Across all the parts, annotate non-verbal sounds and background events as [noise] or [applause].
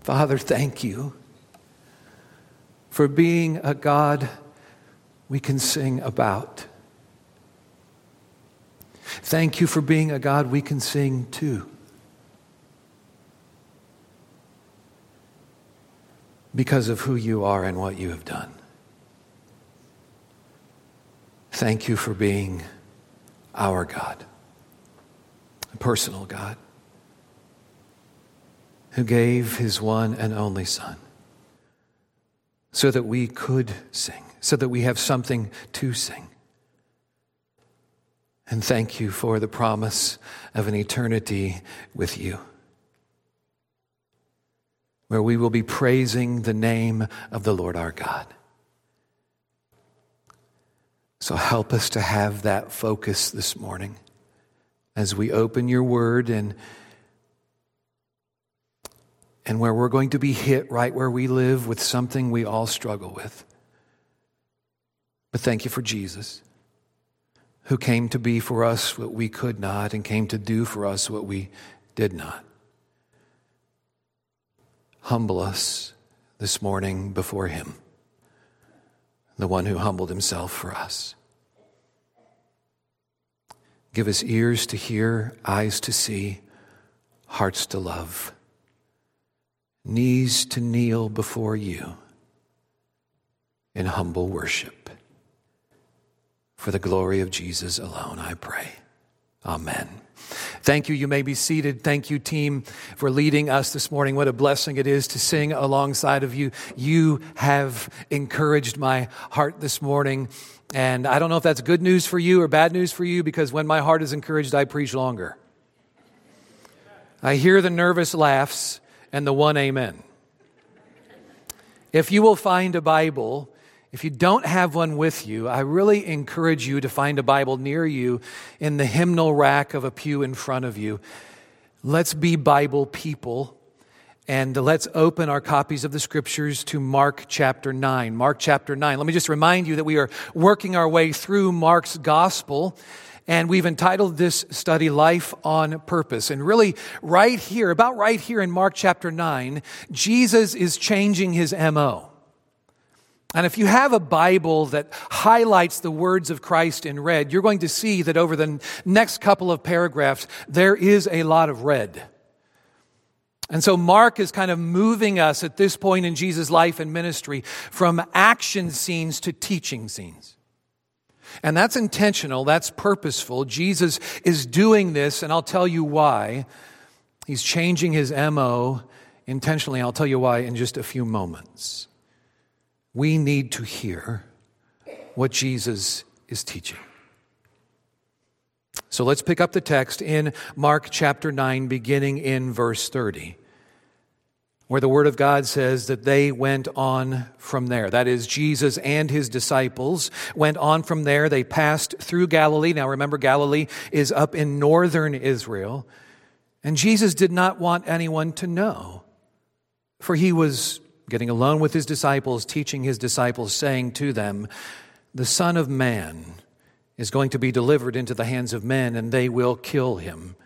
Father, thank you for being a God we can sing about. Thank you for being a God we can sing to. Because of who you are and what you have done. Thank you for being our God, a personal God, who gave his one and only Son so that we could sing, so that we have something to sing. And thank you for the promise of an eternity with you, where we will be praising the name of the Lord our God. So help us to have that focus this morning as we open your word and and where we're going to be hit right where we live with something we all struggle with. But thank you for Jesus, who came to be for us what we could not and came to do for us what we did not. Humble us this morning before Him, the one who humbled Himself for us. Give us ears to hear, eyes to see, hearts to love knees to kneel before you in humble worship. For the glory of Jesus alone, I pray. Amen. Thank you. You may be seated. Thank you, team, for leading us this morning. What a blessing it is to sing alongside of you. You have encouraged my heart this morning. And I don't know if that's good news for you or bad news for you because when my heart is encouraged, I preach longer. I hear the nervous laughs and the one amen. If you will find a Bible, if you don't have one with you, I really encourage you to find a Bible near you in the hymnal rack of a pew in front of you. Let's be Bible people. And let's open our copies of the scriptures to Mark chapter 9. Mark chapter 9. Let me just remind you that we are working our way through Mark's gospel. And we've entitled this study Life on Purpose. And really, right here, about right here in Mark chapter 9, Jesus is changing his MO. And if you have a Bible that highlights the words of Christ in red, you're going to see that over the next couple of paragraphs, there is a lot of red. And so Mark is kind of moving us at this point in Jesus' life and ministry from action scenes to teaching scenes. And that's intentional, that's purposeful. Jesus is doing this, and I'll tell you why. He's changing his MO intentionally. I'll tell you why in just a few moments. We need to hear what Jesus is teaching. So let's pick up the text in Mark chapter 9, beginning in verse 30 where the Word of God says that they went on from there. That is, Jesus and his disciples went on from there. They passed through Galilee. Now remember, Galilee is up in northern Israel. And Jesus did not want anyone to know, for he was getting alone with his disciples, teaching his disciples, saying to them, The Son of Man is going to be delivered into the hands of men, and they will kill him.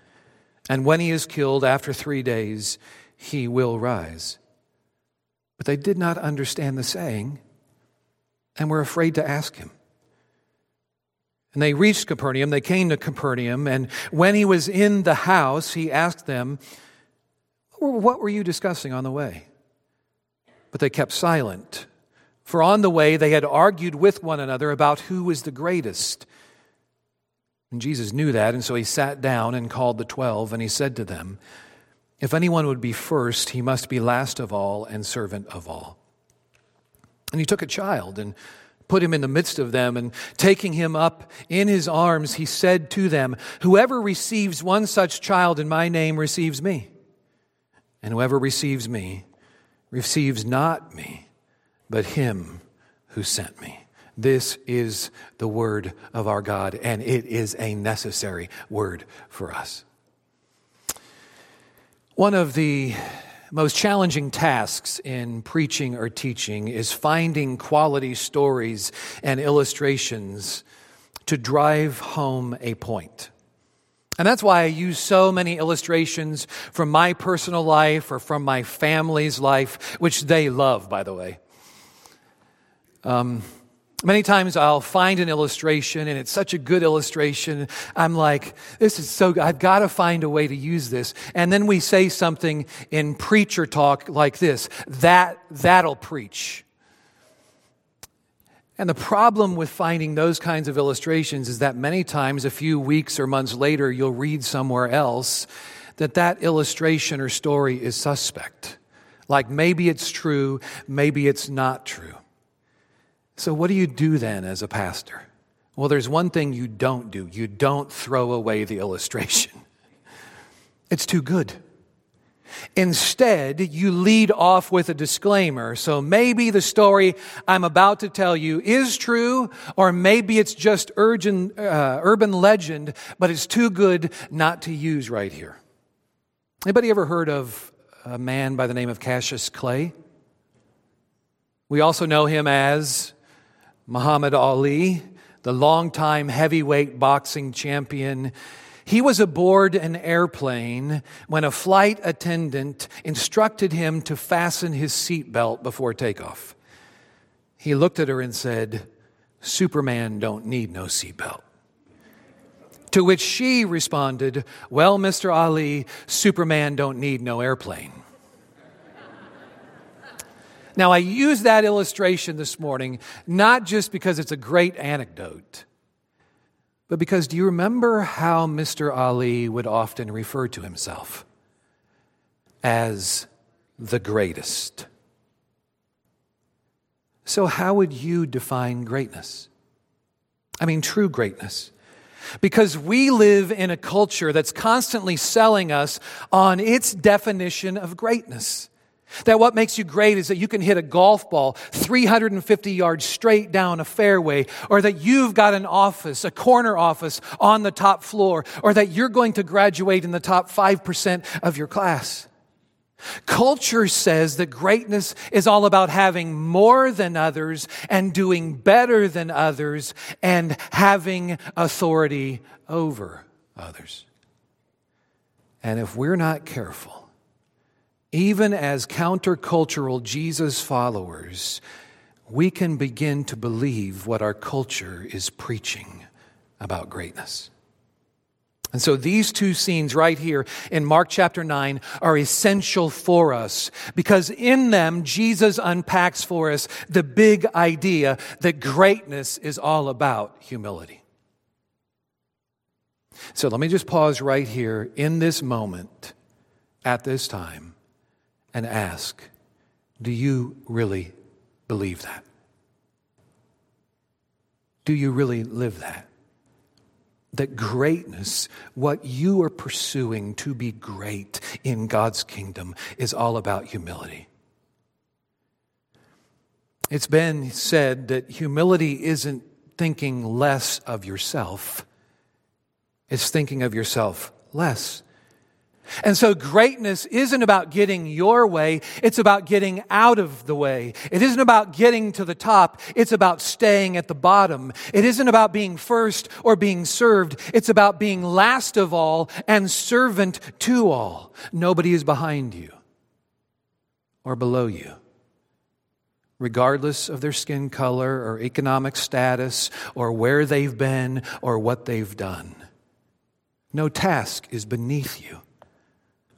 And when he is killed, after three days, he will rise. But they did not understand the saying and were afraid to ask him. And they reached Capernaum. They came to Capernaum. And when he was in the house, he asked them, What were you discussing on the way? But they kept silent. For on the way, they had argued with one another about who was the greatest. And Jesus knew that, and so he sat down and called the twelve, and he said to them, if anyone would be first, he must be last of all and servant of all. And he took a child and put him in the midst of them, and taking him up in his arms, he said to them, Whoever receives one such child in my name receives me. And whoever receives me receives not me, but him who sent me. This is the word of our God, and it is a necessary word for us. One of the most challenging tasks in preaching or teaching is finding quality stories and illustrations to drive home a point. And that's why I use so many illustrations from my personal life or from my family's life, which they love, by the way. Um, many times I'll find an illustration and it's such a good illustration. I'm like, this is so good. I've got to find a way to use this. And then we say something in preacher talk like this that, that'll preach. And the problem with finding those kinds of illustrations is that many times, a few weeks or months later, you'll read somewhere else that that illustration or story is suspect. Like maybe it's true, maybe it's not true. So, what do you do then as a pastor? Well, there's one thing you don't do you don't throw away the illustration, [laughs] it's too good. Instead, you lead off with a disclaimer. So maybe the story I'm about to tell you is true, or maybe it's just urgent, uh, urban legend, but it's too good not to use right here. Anybody ever heard of a man by the name of Cassius Clay? We also know him as Muhammad Ali, the longtime heavyweight boxing champion. He was aboard an airplane when a flight attendant instructed him to fasten his seatbelt before takeoff. He looked at her and said, Superman don't need no seatbelt. To which she responded, Well, Mr. Ali, Superman don't need no airplane. Now, I use that illustration this morning not just because it's a great anecdote but because do you remember how Mr. Ali would often refer to himself? As the greatest. So, how would you define greatness? I mean, true greatness. Because we live in a culture that's constantly selling us on its definition of greatness. That what makes you great is that you can hit a golf ball 350 yards straight down a fairway, or that you've got an office, a corner office on the top floor, or that you're going to graduate in the top 5% of your class. Culture says that greatness is all about having more than others and doing better than others and having authority over others. And if we're not careful, even as countercultural Jesus followers, we can begin to believe what our culture is preaching about greatness. And so these two scenes right here in Mark chapter 9 are essential for us because in them Jesus unpacks for us the big idea that greatness is all about humility. So let me just pause right here in this moment at this time and ask Do you really believe that? Do you really live that? That greatness, what you are pursuing to be great in God's kingdom, is all about humility. It's been said that humility isn't thinking less of yourself, it's thinking of yourself less and so greatness isn't about getting your way, it's about getting out of the way. It isn't about getting to the top, it's about staying at the bottom. It isn't about being first or being served, it's about being last of all and servant to all. Nobody is behind you or below you. Regardless of their skin color or economic status or where they've been or what they've done. No task is beneath you.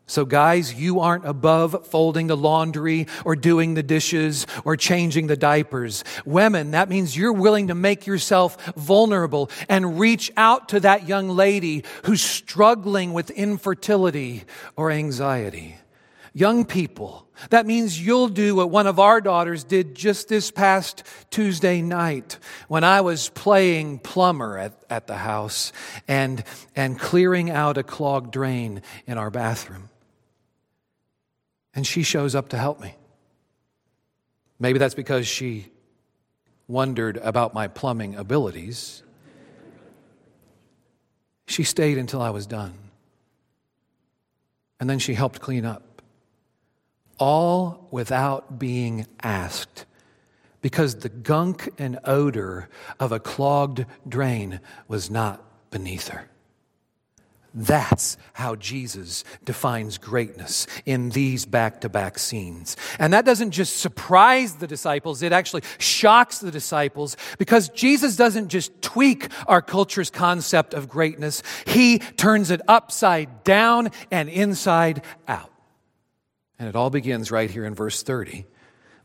So, guys, you aren't above folding the laundry or doing the dishes or changing the diapers. Women, that means you're willing to make yourself vulnerable and reach out to that young lady who's struggling with infertility or anxiety. Young people, that means you'll do what one of our daughters did just this past Tuesday night when I was playing plumber at, at the house and, and clearing out a clogged drain in our bathroom and she shows up to help me. Maybe that's because she wondered about my plumbing abilities. She stayed until I was done. And then she helped clean up. All without being asked, because the gunk and odor of a clogged drain was not beneath her. That's how Jesus defines greatness in these back to back scenes. And that doesn't just surprise the disciples, it actually shocks the disciples because Jesus doesn't just tweak our culture's concept of greatness, he turns it upside down and inside out. And it all begins right here in verse 30,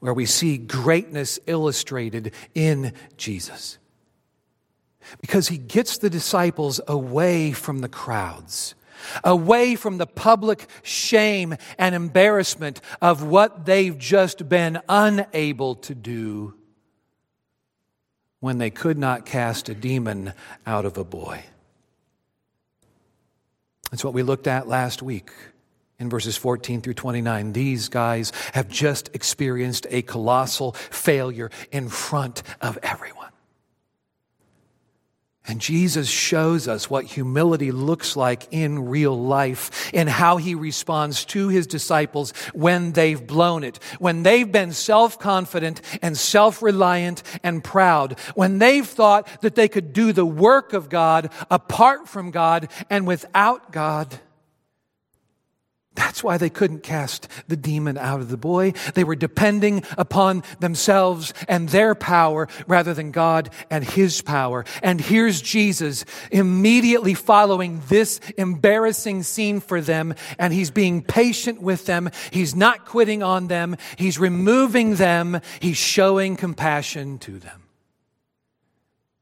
where we see greatness illustrated in Jesus because he gets the disciples away from the crowds, away from the public shame and embarrassment of what they've just been unable to do when they could not cast a demon out of a boy. That's what we looked at last week in verses 14 through 29. These guys have just experienced a colossal failure in front of everyone. And Jesus shows us what humility looks like in real life and how he responds to his disciples when they've blown it, when they've been self confident and self reliant and proud, when they've thought that they could do the work of God apart from God and without God. That's why they couldn't cast the demon out of the boy. They were depending upon themselves and their power rather than God and his power. And here's Jesus immediately following this embarrassing scene for them. And he's being patient with them. He's not quitting on them. He's removing them. He's showing compassion to them.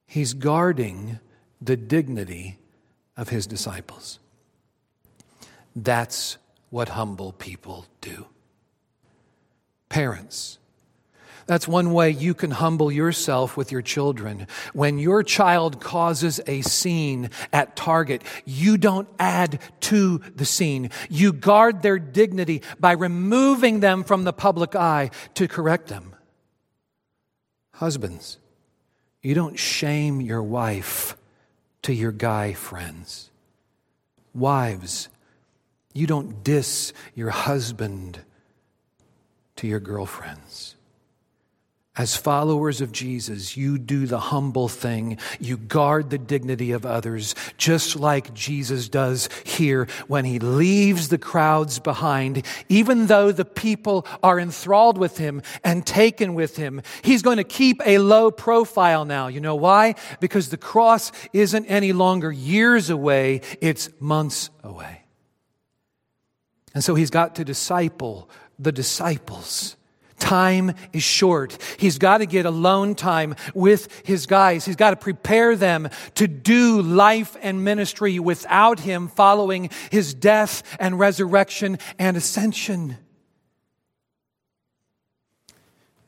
He's guarding the dignity of his disciples. That's what humble people do. Parents, that's one way you can humble yourself with your children. When your child causes a scene at Target, you don't add to the scene. You guard their dignity by removing them from the public eye to correct them. Husbands, you don't shame your wife to your guy friends. Wives, you don't diss your husband to your girlfriends. As followers of Jesus, you do the humble thing. You guard the dignity of others, just like Jesus does here when he leaves the crowds behind. Even though the people are enthralled with him and taken with him, he's going to keep a low profile now. You know why? Because the cross isn't any longer years away, it's months away. And so he's got to disciple the disciples. Time is short. He's got to get alone time with his guys. He's got to prepare them to do life and ministry without him following his death and resurrection and ascension.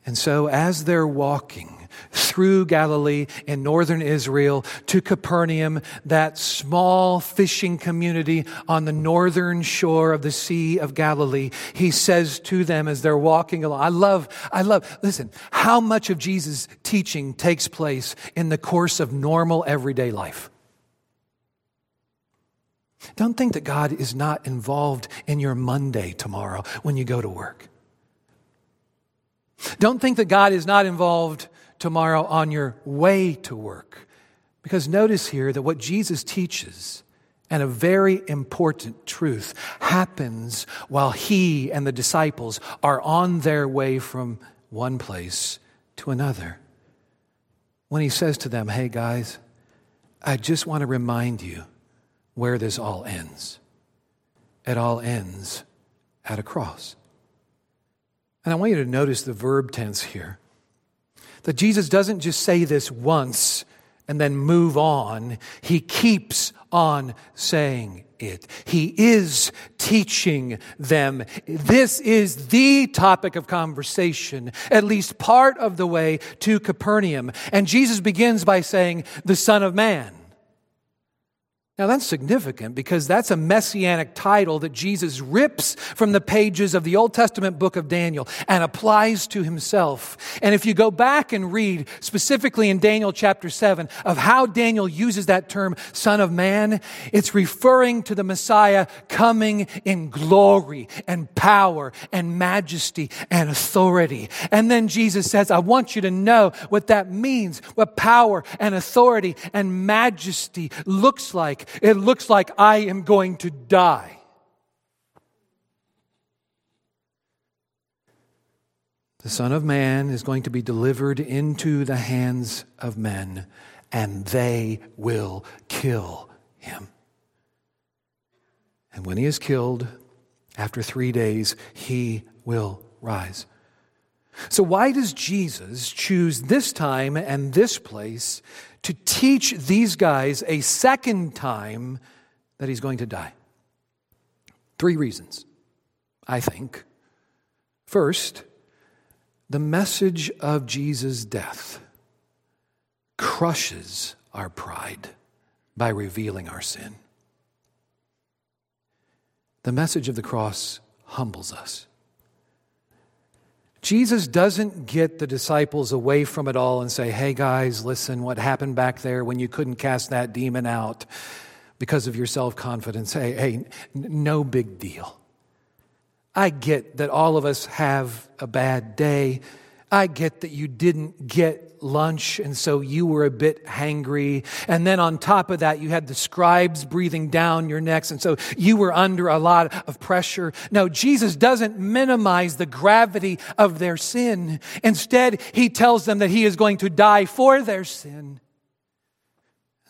And so, as they're walking, through Galilee in northern Israel to Capernaum, that small fishing community on the northern shore of the Sea of Galilee. He says to them as they're walking along, I love, I love, listen, how much of Jesus' teaching takes place in the course of normal everyday life? Don't think that God is not involved in your Monday tomorrow when you go to work. Don't think that God is not involved tomorrow on your way to work. Because notice here that what Jesus teaches, and a very important truth, happens while he and the disciples are on their way from one place to another. When he says to them, Hey guys, I just want to remind you where this all ends. It all ends at a cross. And I want you to notice the verb tense here. That Jesus doesn't just say this once and then move on. He keeps on saying it. He is teaching them. This is the topic of conversation, at least part of the way to Capernaum. And Jesus begins by saying, the Son of Man. Now that's significant because that's a messianic title that Jesus rips from the pages of the Old Testament book of Daniel and applies to himself. And if you go back and read specifically in Daniel chapter 7 of how Daniel uses that term, son of man, it's referring to the Messiah coming in glory and power and majesty and authority. And then Jesus says, I want you to know what that means, what power and authority and majesty looks like It looks like I am going to die. The Son of Man is going to be delivered into the hands of men, and they will kill him. And when he is killed, after three days, he will rise. So, why does Jesus choose this time and this place to teach these guys a second time that he's going to die? Three reasons, I think. First, the message of Jesus' death crushes our pride by revealing our sin. The message of the cross humbles us. Jesus doesn't get the disciples away from it all and say, hey guys, listen, what happened back there when you couldn't cast that demon out because of your self confidence? Hey, hey, no big deal. I get that all of us have a bad day. I get that you didn't get lunch and so you were a bit hangry. And then on top of that, you had the scribes breathing down your necks. And so you were under a lot of pressure. No, Jesus doesn't minimize the gravity of their sin. Instead, he tells them that he is going to die for their sin.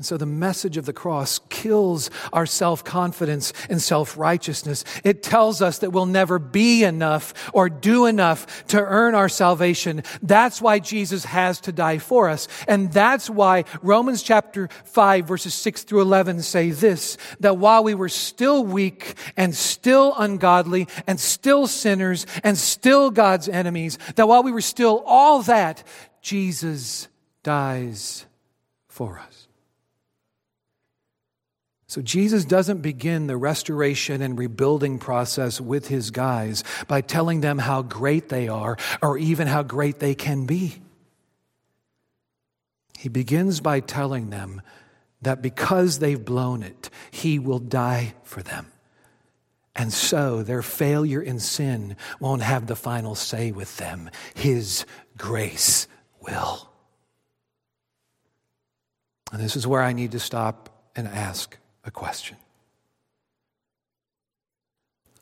And so the message of the cross kills our self confidence and self righteousness. It tells us that we'll never be enough or do enough to earn our salvation. That's why Jesus has to die for us. And that's why Romans chapter 5, verses 6 through 11 say this that while we were still weak and still ungodly and still sinners and still God's enemies, that while we were still all that, Jesus dies for us. So Jesus doesn't begin the restoration and rebuilding process with his guys by telling them how great they are or even how great they can be. He begins by telling them that because they've blown it, he will die for them. And so their failure in sin won't have the final say with them. His grace will. And this is where I need to stop and ask a question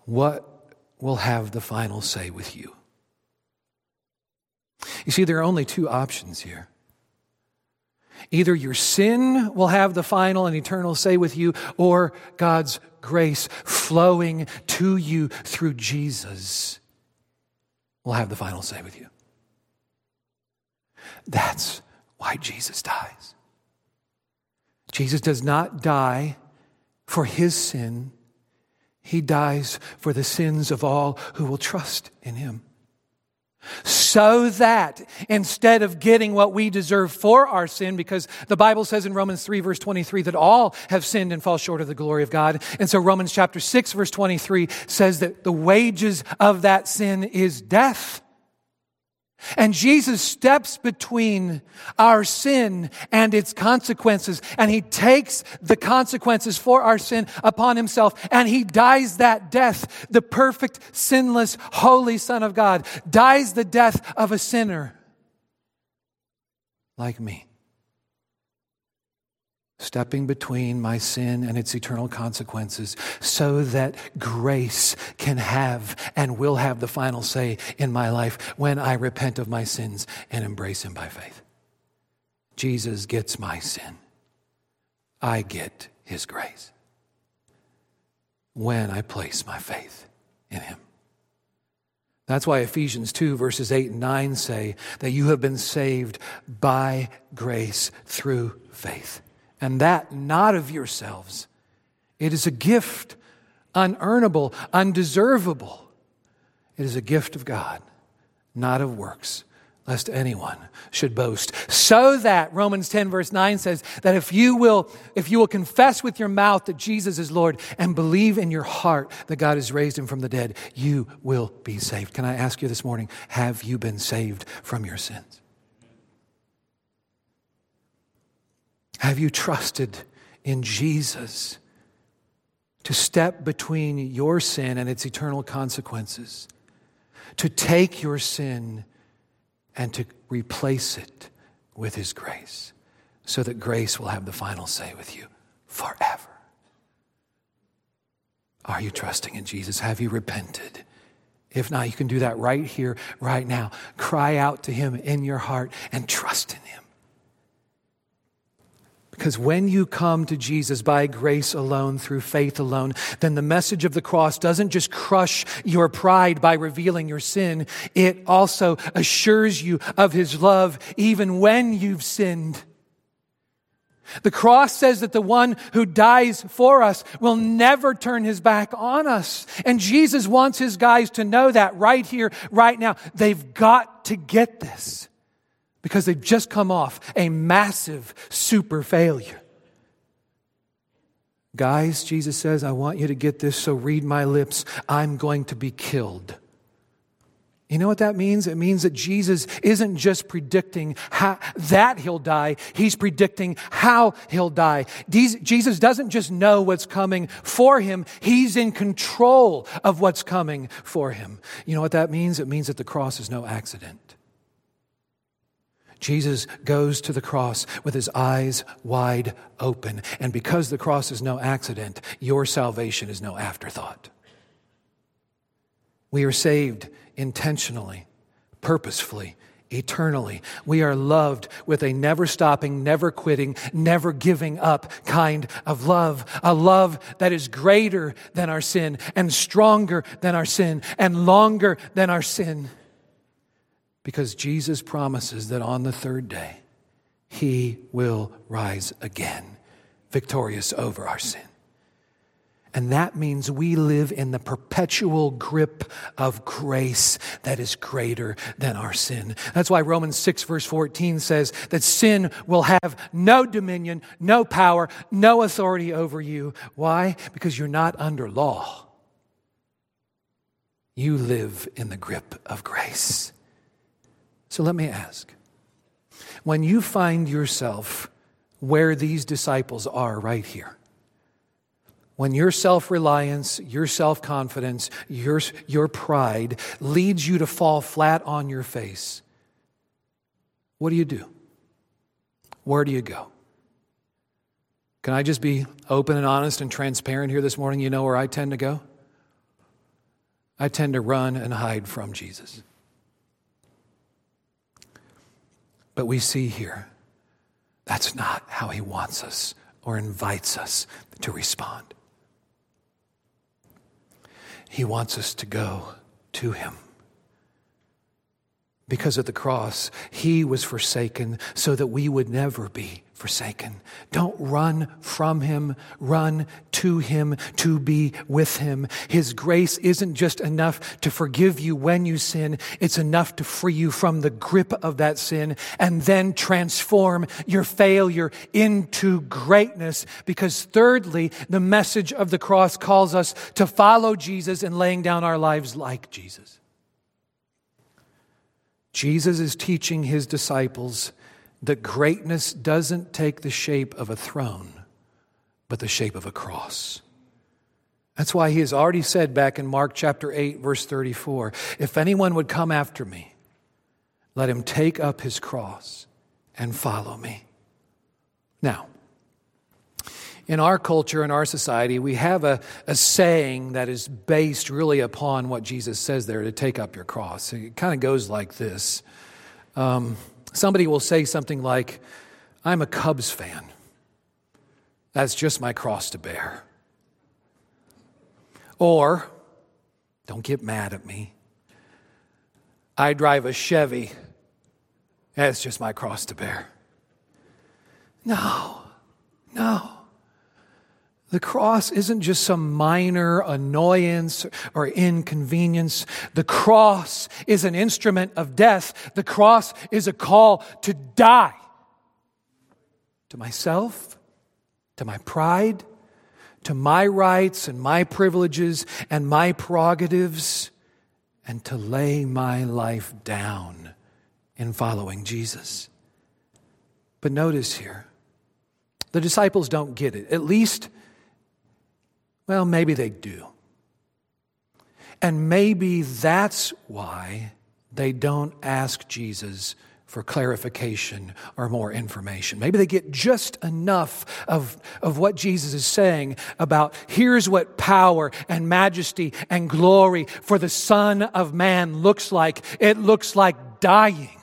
What will have the final say with you? You see, there are only two options here. Either your sin will have the final and eternal say with you, or God's grace flowing to you through Jesus will have the final say with you. That's why Jesus dies. Jesus does not die for his sin, he dies for the sins of all who will trust in him. So that instead of getting what we deserve for our sin, because the Bible says in Romans 3, verse 23, that all have sinned and fall short of the glory of God. And so Romans chapter 6, verse 23 says that the wages of that sin is death. And Jesus steps between our sin and its consequences, and he takes the consequences for our sin upon himself, and he dies that death. The perfect, sinless, holy Son of God dies the death of a sinner like me stepping between my sin and its eternal consequences so that grace can have and will have the final say in my life when I repent of my sins and embrace Him by faith. Jesus gets my sin. I get His grace when I place my faith in Him. That's why Ephesians 2, verses 8 and 9 say that you have been saved by grace through faith and that not of yourselves. It is a gift, unearnable, undeservable. It is a gift of God, not of works, lest anyone should boast. So that Romans 10 verse 9 says that if you will if you will confess with your mouth that Jesus is Lord and believe in your heart that God has raised him from the dead, you will be saved. Can I ask you this morning, have you been saved from your sins? Have you trusted in Jesus to step between your sin and its eternal consequences? To take your sin and to replace it with His grace so that grace will have the final say with you forever. Are you trusting in Jesus? Have you repented? If not, you can do that right here, right now. Cry out to Him in your heart and trust in Him. Because when you come to Jesus by grace alone, through faith alone, then the message of the cross doesn't just crush your pride by revealing your sin, it also assures you of His love even when you've sinned. The cross says that the one who dies for us will never turn his back on us. And Jesus wants his guys to know that right here, right now. They've got to get this because they've just come off a massive super failure. Guys, Jesus says, I want you to get this, so read my lips. I'm going to be killed. You know what that means? It means that Jesus isn't just predicting how, that he'll die, he's predicting how he'll die. Jesus doesn't just know what's coming for him, he's in control of what's coming for him. You know what that means? It means that the cross is no accident. Jesus goes to the cross with his eyes wide open. And because the cross is no accident, your salvation is no afterthought. We are saved intentionally, purposefully, eternally. We are loved with a never stopping, never quitting, never giving up kind of love. A love that is greater than our sin and stronger than our sin and longer than our sin. Because Jesus promises that on the third day, he will rise again, victorious over our sin. And that means we live in the perpetual grip of grace that is greater than our sin. That's why Romans 6, verse 14 says that sin will have no dominion, no power, no authority over you. Why? Because you're not under law. You live in the grip of grace. So let me ask when you find yourself where these disciples are right here, when your self reliance, your self confidence, your, your pride leads you to fall flat on your face, what do you do? Where do you go? Can I just be open and honest and transparent here this morning? You know where I tend to go? I tend to run and hide from Jesus. But we see here that's not how he wants us or invites us to respond. He wants us to go to him. Because of the cross, he was forsaken so that we would never be forsaken. Don't run from him, run to him to be with him. His grace isn't just enough to forgive you when you sin, it's enough to free you from the grip of that sin and then transform your failure into greatness. Because thirdly, the message of the cross calls us to follow Jesus in laying down our lives like Jesus. Jesus is teaching his disciples that greatness doesn't take the shape of a throne, but the shape of a cross. That's why he has already said back in Mark chapter 8, verse 34 if anyone would come after me, let him take up his cross and follow me. Now, in our culture, in our society, we have a, a saying that is based really upon what Jesus says there to take up your cross. It kind of goes like this um, Somebody will say something like, I'm a Cubs fan. That's just my cross to bear. Or, don't get mad at me. I drive a Chevy. That's just my cross to bear. No, no. The cross isn't just some minor annoyance or inconvenience. The cross is an instrument of death. The cross is a call to die to myself, to my pride, to my rights and my privileges and my prerogatives, and to lay my life down in following Jesus. But notice here, the disciples don't get it. At least well, maybe they do. And maybe that's why they don't ask Jesus for clarification or more information. Maybe they get just enough of, of what Jesus is saying about here's what power and majesty and glory for the Son of Man looks like. It looks like dying.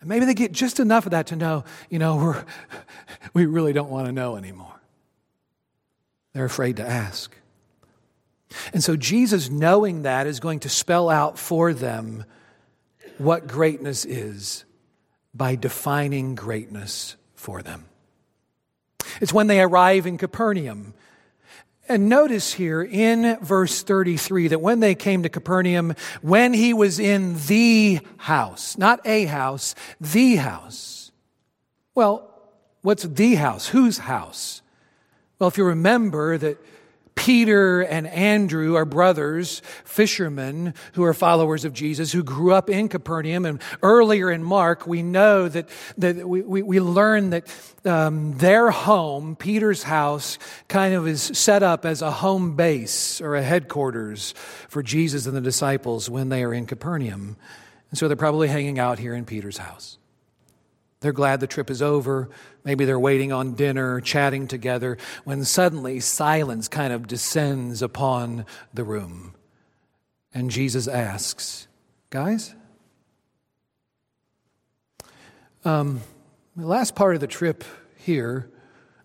And maybe they get just enough of that to know, you know, we're, [laughs] we really don't want to know anymore. They're afraid to ask. And so Jesus, knowing that, is going to spell out for them what greatness is by defining greatness for them. It's when they arrive in Capernaum. And notice here in verse 33 that when they came to Capernaum, when he was in the house, not a house, the house. Well, what's the house? Whose house? Well, if you remember that Peter and Andrew are brothers, fishermen who are followers of Jesus, who grew up in Capernaum. And earlier in Mark, we know that, that we, we, we learn that um, their home, Peter's house, kind of is set up as a home base or a headquarters for Jesus and the disciples when they are in Capernaum. And so they're probably hanging out here in Peter's house. They're glad the trip is over. Maybe they're waiting on dinner, chatting together, when suddenly silence kind of descends upon the room. And Jesus asks, Guys? Um, the last part of the trip here,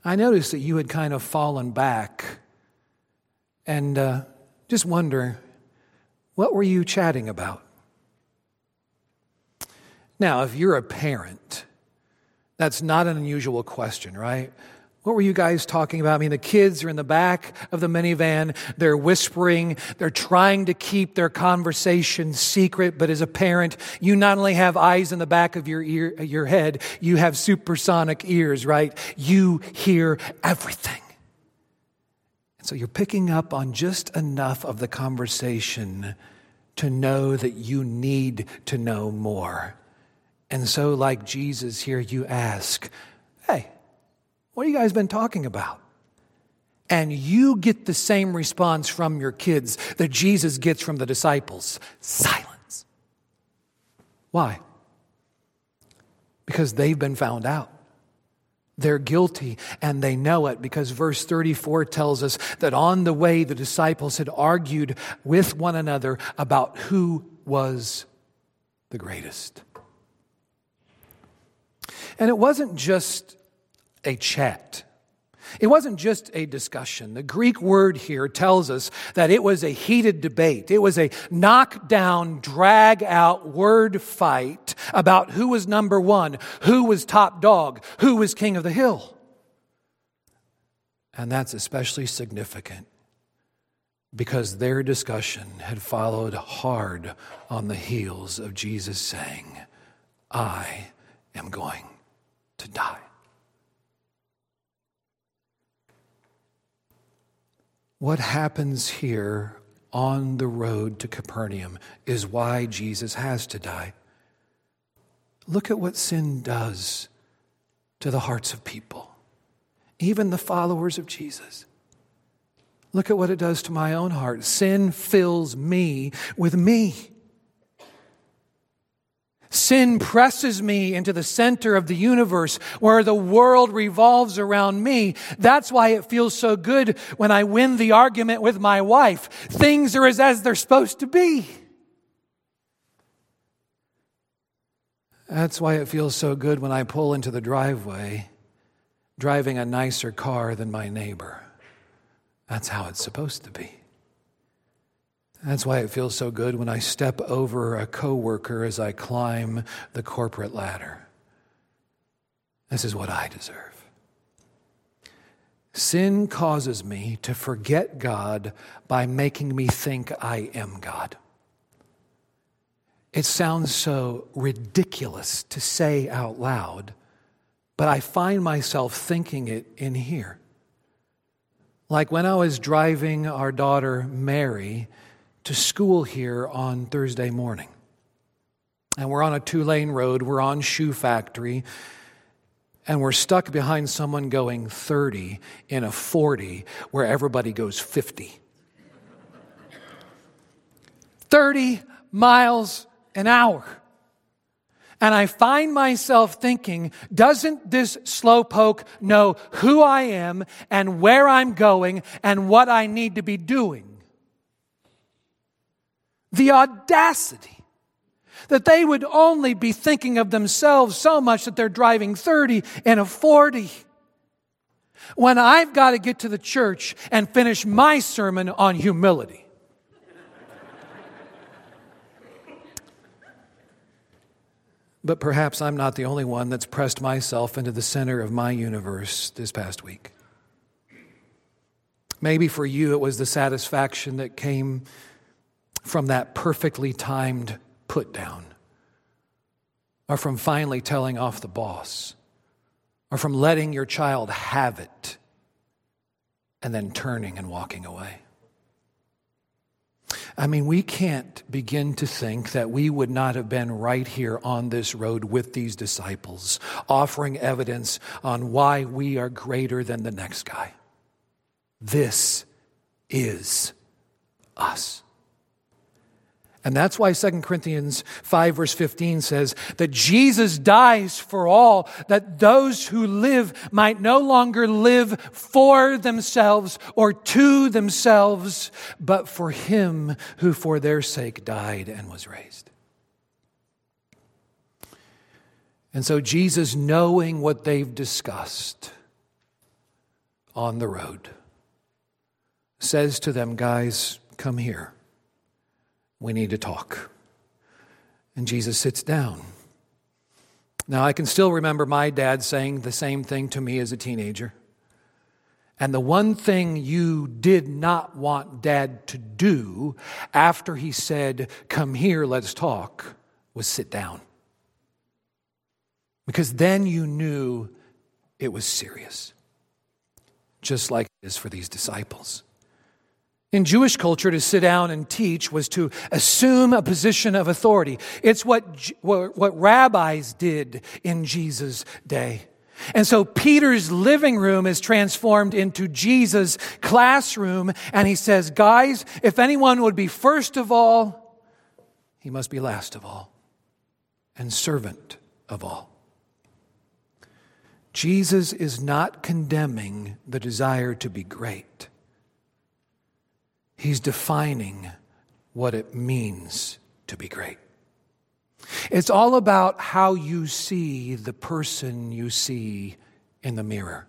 I noticed that you had kind of fallen back. And uh, just wonder, what were you chatting about? Now, if you're a parent, that's not an unusual question, right? What were you guys talking about? I mean, the kids are in the back of the minivan. They're whispering. They're trying to keep their conversation secret. But as a parent, you not only have eyes in the back of your ear, your head, you have supersonic ears, right? You hear everything. And so you're picking up on just enough of the conversation to know that you need to know more. And so, like Jesus here, you ask, Hey, what have you guys been talking about? And you get the same response from your kids that Jesus gets from the disciples silence. Why? Because they've been found out. They're guilty and they know it because verse 34 tells us that on the way the disciples had argued with one another about who was the greatest. And it wasn't just a chat. It wasn't just a discussion. The Greek word here tells us that it was a heated debate. It was a knockdown, drag out word fight about who was number one, who was top dog, who was king of the hill. And that's especially significant because their discussion had followed hard on the heels of Jesus saying, I am going to die. What happens here on the road to Capernaum is why Jesus has to die. Look at what sin does to the hearts of people, even the followers of Jesus. Look at what it does to my own heart. Sin fills me with me. Sin presses me into the center of the universe where the world revolves around me. That's why it feels so good when I win the argument with my wife. Things are as, as they're supposed to be. That's why it feels so good when I pull into the driveway driving a nicer car than my neighbor. That's how it's supposed to be. That's why it feels so good when I step over a coworker as I climb the corporate ladder. This is what I deserve. Sin causes me to forget God by making me think I am God. It sounds so ridiculous to say out loud, but I find myself thinking it in here. Like when I was driving our daughter Mary to school here on Thursday morning. And we're on a two lane road, we're on Shoe Factory, and we're stuck behind someone going 30 in a 40 where everybody goes 50. 30 miles an hour. And I find myself thinking, doesn't this slowpoke know who I am and where I'm going and what I need to be doing? The audacity that they would only be thinking of themselves so much that they're driving 30 and a 40. When I've got to get to the church and finish my sermon on humility. But perhaps I'm not the only one that's pressed myself into the center of my universe this past week. Maybe for you it was the satisfaction that came from that perfectly timed put down, or from finally telling off the boss, or from letting your child have it and then turning and walking away. I mean, we can't begin to think that we would not have been right here on this road with these disciples, offering evidence on why we are greater than the next guy. This is us. And that's why 2 Corinthians 5, verse 15 says that Jesus dies for all, that those who live might no longer live for themselves or to themselves, but for him who for their sake died and was raised. And so, Jesus, knowing what they've discussed on the road, says to them, Guys, come here. We need to talk. And Jesus sits down. Now, I can still remember my dad saying the same thing to me as a teenager. And the one thing you did not want dad to do after he said, Come here, let's talk, was sit down. Because then you knew it was serious, just like it is for these disciples. In Jewish culture, to sit down and teach was to assume a position of authority. It's what, what rabbis did in Jesus' day. And so Peter's living room is transformed into Jesus' classroom, and he says, Guys, if anyone would be first of all, he must be last of all and servant of all. Jesus is not condemning the desire to be great. He's defining what it means to be great. It's all about how you see the person you see in the mirror.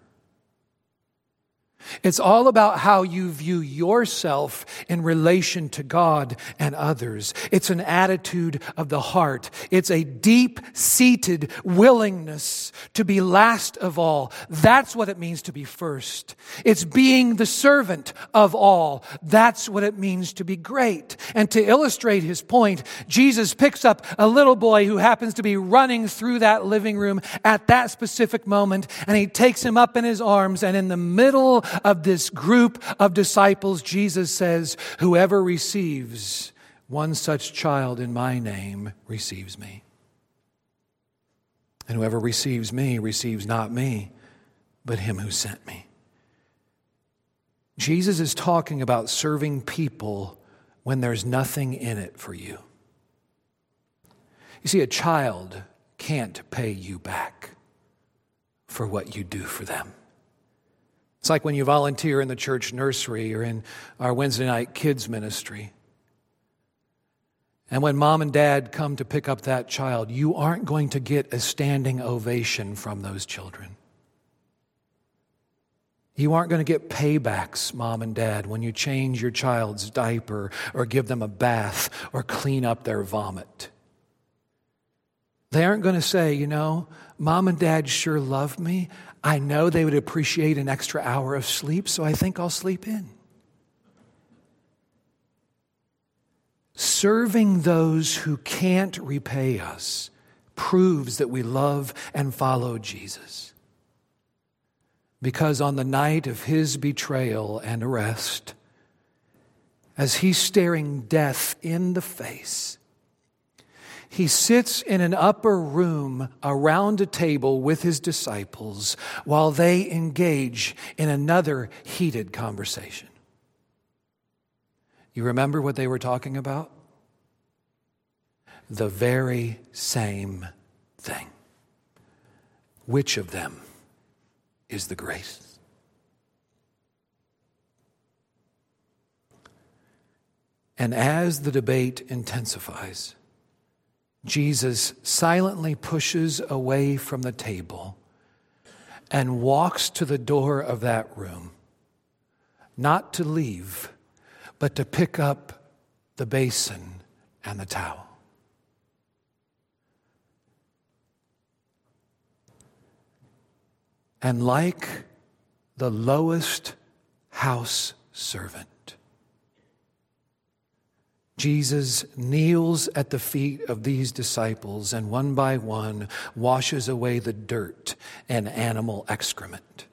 It's all about how you view yourself in relation to God and others. It's an attitude of the heart. It's a deep seated willingness to be last of all. That's what it means to be first. It's being the servant of all. That's what it means to be great. And to illustrate his point, Jesus picks up a little boy who happens to be running through that living room at that specific moment and he takes him up in his arms and in the middle of this group of disciples, Jesus says, Whoever receives one such child in my name receives me. And whoever receives me receives not me, but him who sent me. Jesus is talking about serving people when there's nothing in it for you. You see, a child can't pay you back for what you do for them. It's like when you volunteer in the church nursery or in our Wednesday night kids ministry. And when mom and dad come to pick up that child, you aren't going to get a standing ovation from those children. You aren't going to get paybacks, mom and dad, when you change your child's diaper or give them a bath or clean up their vomit. They aren't going to say, you know, mom and dad sure love me. I know they would appreciate an extra hour of sleep, so I think I'll sleep in. Serving those who can't repay us proves that we love and follow Jesus. Because on the night of his betrayal and arrest, as he's staring death in the face, he sits in an upper room around a table with his disciples while they engage in another heated conversation. You remember what they were talking about? The very same thing. which of them is the grace? And as the debate intensifies, Jesus silently pushes away from the table and walks to the door of that room, not to leave, but to pick up the basin and the towel. And like the lowest house servant, Jesus kneels at the feet of these disciples and one by one washes away the dirt and animal excrement.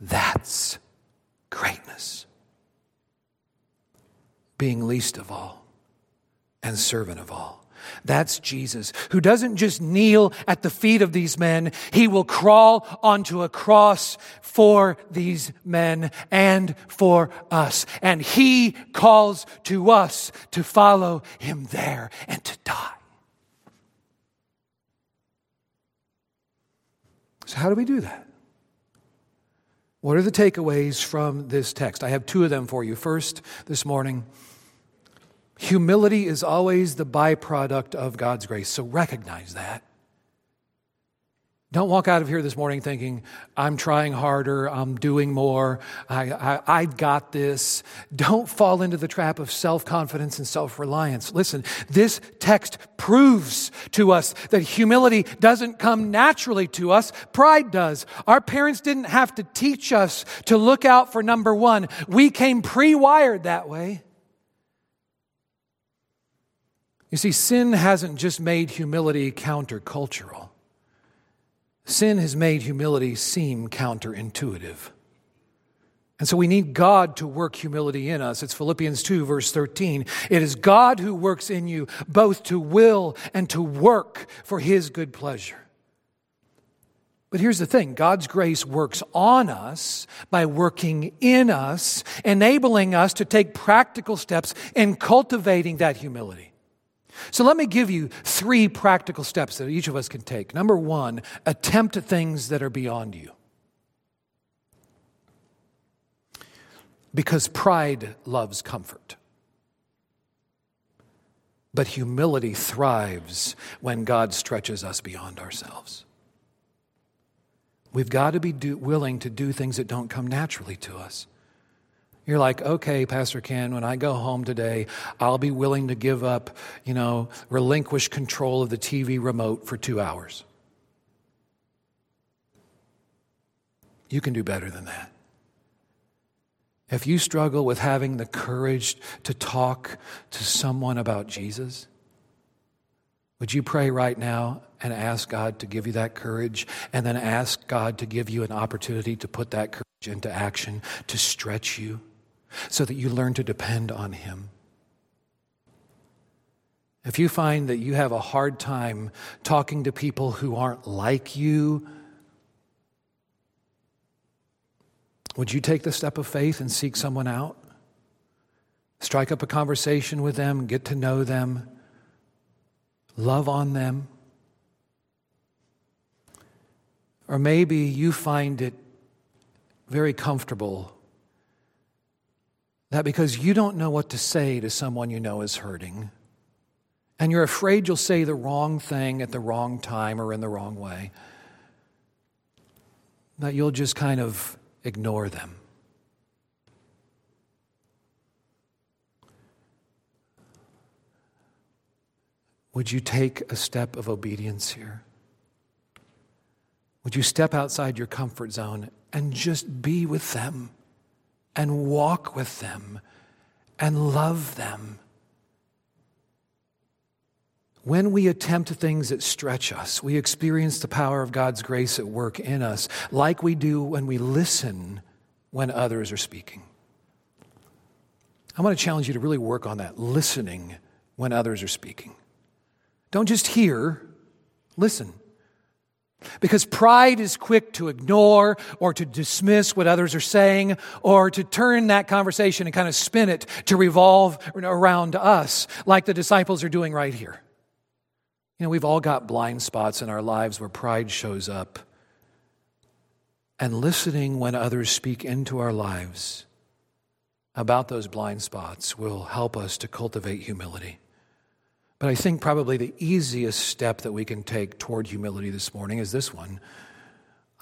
That's greatness. Being least of all and servant of all. That's Jesus, who doesn't just kneel at the feet of these men, he will crawl onto a cross for these men and for us. And he calls to us to follow him there and to die. So, how do we do that? What are the takeaways from this text? I have two of them for you. First, this morning, Humility is always the byproduct of God's grace, so recognize that. Don't walk out of here this morning thinking, I'm trying harder, I'm doing more, I, I, I got this. Don't fall into the trap of self confidence and self reliance. Listen, this text proves to us that humility doesn't come naturally to us, pride does. Our parents didn't have to teach us to look out for number one, we came pre wired that way. You see, sin hasn't just made humility countercultural, sin has made humility seem counterintuitive. And so we need God to work humility in us. It's Philippians 2, verse 13. It is God who works in you both to will and to work for his good pleasure. But here's the thing God's grace works on us by working in us, enabling us to take practical steps in cultivating that humility. So let me give you three practical steps that each of us can take. Number one, attempt things that are beyond you. Because pride loves comfort. But humility thrives when God stretches us beyond ourselves. We've got to be do, willing to do things that don't come naturally to us. You're like, okay, Pastor Ken, when I go home today, I'll be willing to give up, you know, relinquish control of the TV remote for two hours. You can do better than that. If you struggle with having the courage to talk to someone about Jesus, would you pray right now and ask God to give you that courage and then ask God to give you an opportunity to put that courage into action to stretch you? So that you learn to depend on Him. If you find that you have a hard time talking to people who aren't like you, would you take the step of faith and seek someone out? Strike up a conversation with them, get to know them, love on them. Or maybe you find it very comfortable that because you don't know what to say to someone you know is hurting, and you're afraid you'll say the wrong thing at the wrong time or in the wrong way, that you'll just kind of ignore them. Would you take a step of obedience here? Would you step outside your comfort zone and just be with them? And walk with them and love them. When we attempt things that stretch us, we experience the power of God's grace at work in us, like we do when we listen when others are speaking. I want to challenge you to really work on that, listening when others are speaking. Don't just hear, listen. Because pride is quick to ignore or to dismiss what others are saying or to turn that conversation and kind of spin it to revolve around us, like the disciples are doing right here. You know, we've all got blind spots in our lives where pride shows up. And listening when others speak into our lives about those blind spots will help us to cultivate humility. But I think probably the easiest step that we can take toward humility this morning is this one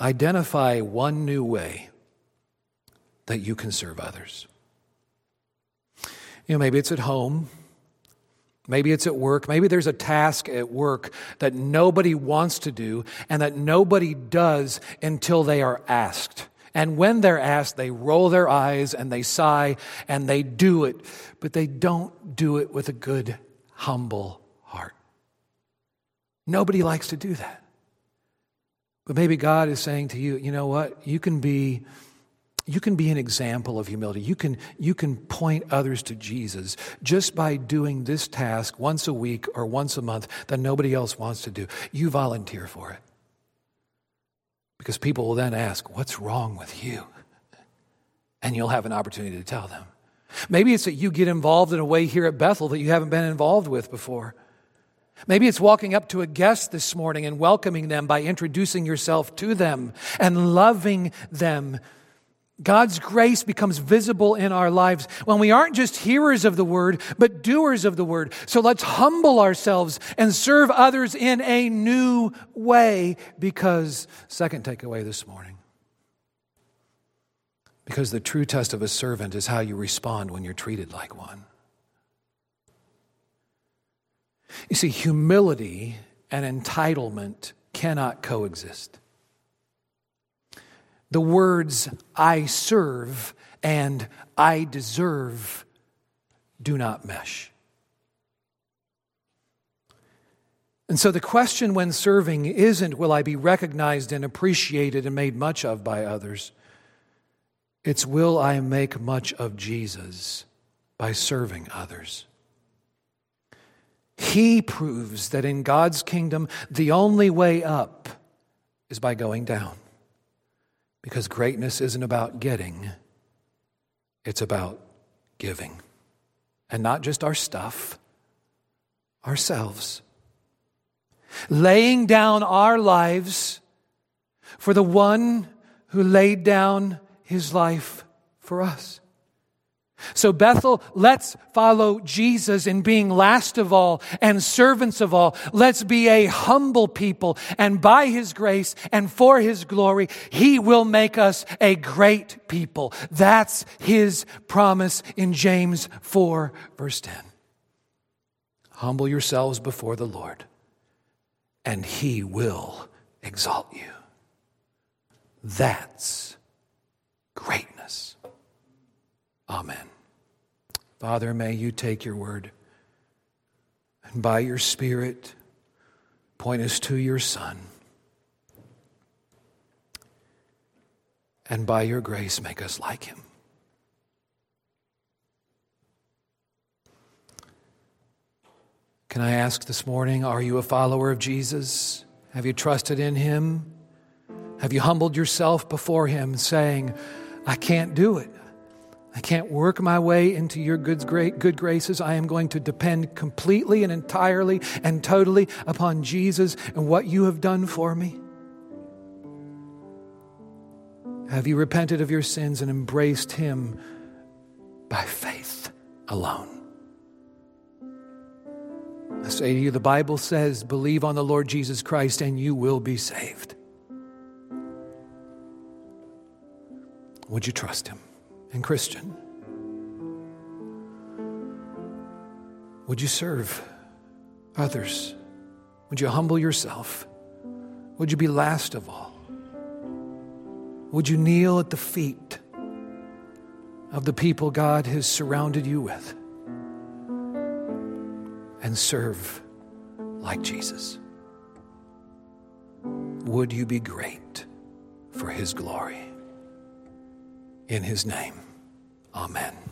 identify one new way that you can serve others. You know, maybe it's at home. Maybe it's at work. Maybe there's a task at work that nobody wants to do and that nobody does until they are asked. And when they're asked, they roll their eyes and they sigh and they do it, but they don't do it with a good, humble heart. Nobody likes to do that. But maybe God is saying to you, you know what? You can be you can be an example of humility. You can, you can point others to Jesus just by doing this task once a week or once a month that nobody else wants to do. You volunteer for it. Because people will then ask, What's wrong with you? And you'll have an opportunity to tell them. Maybe it's that you get involved in a way here at Bethel that you haven't been involved with before. Maybe it's walking up to a guest this morning and welcoming them by introducing yourself to them and loving them God's grace becomes visible in our lives when we aren't just hearers of the word, but doers of the word. So let's humble ourselves and serve others in a new way because, second takeaway this morning, because the true test of a servant is how you respond when you're treated like one. You see, humility and entitlement cannot coexist the words I serve and I deserve do not mesh. And so the question when serving isn't will I be recognized and appreciated and made much of by others? It's will I make much of Jesus by serving others? He proves that in God's kingdom, the only way up is by going down. Because greatness isn't about getting, it's about giving. And not just our stuff, ourselves. Laying down our lives for the one who laid down his life for us. So, Bethel, let's follow Jesus in being last of all and servants of all. Let's be a humble people, and by His grace and for His glory, He will make us a great people. That's His promise in James 4, verse 10. Humble yourselves before the Lord, and He will exalt you. That's greatness. Amen. Father, may you take your word and by your Spirit point us to your Son. And by your grace, make us like him. Can I ask this morning, are you a follower of Jesus? Have you trusted in him? Have you humbled yourself before him, saying, I can't do it? I can't work my way into your good, good graces. I am going to depend completely and entirely and totally upon Jesus and what you have done for me. Have you repented of your sins and embraced Him by faith alone? I say to you, the Bible says, believe on the Lord Jesus Christ and you will be saved. Would you trust Him? and Christian? Would you serve others? Would you humble yourself? Would you be last of all? Would you kneel at the feet of the people God has surrounded you with and serve like Jesus? Would you be great for his glory? In his name. Amen.